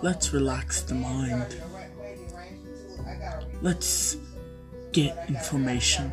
let's relax the mind. Let's get information.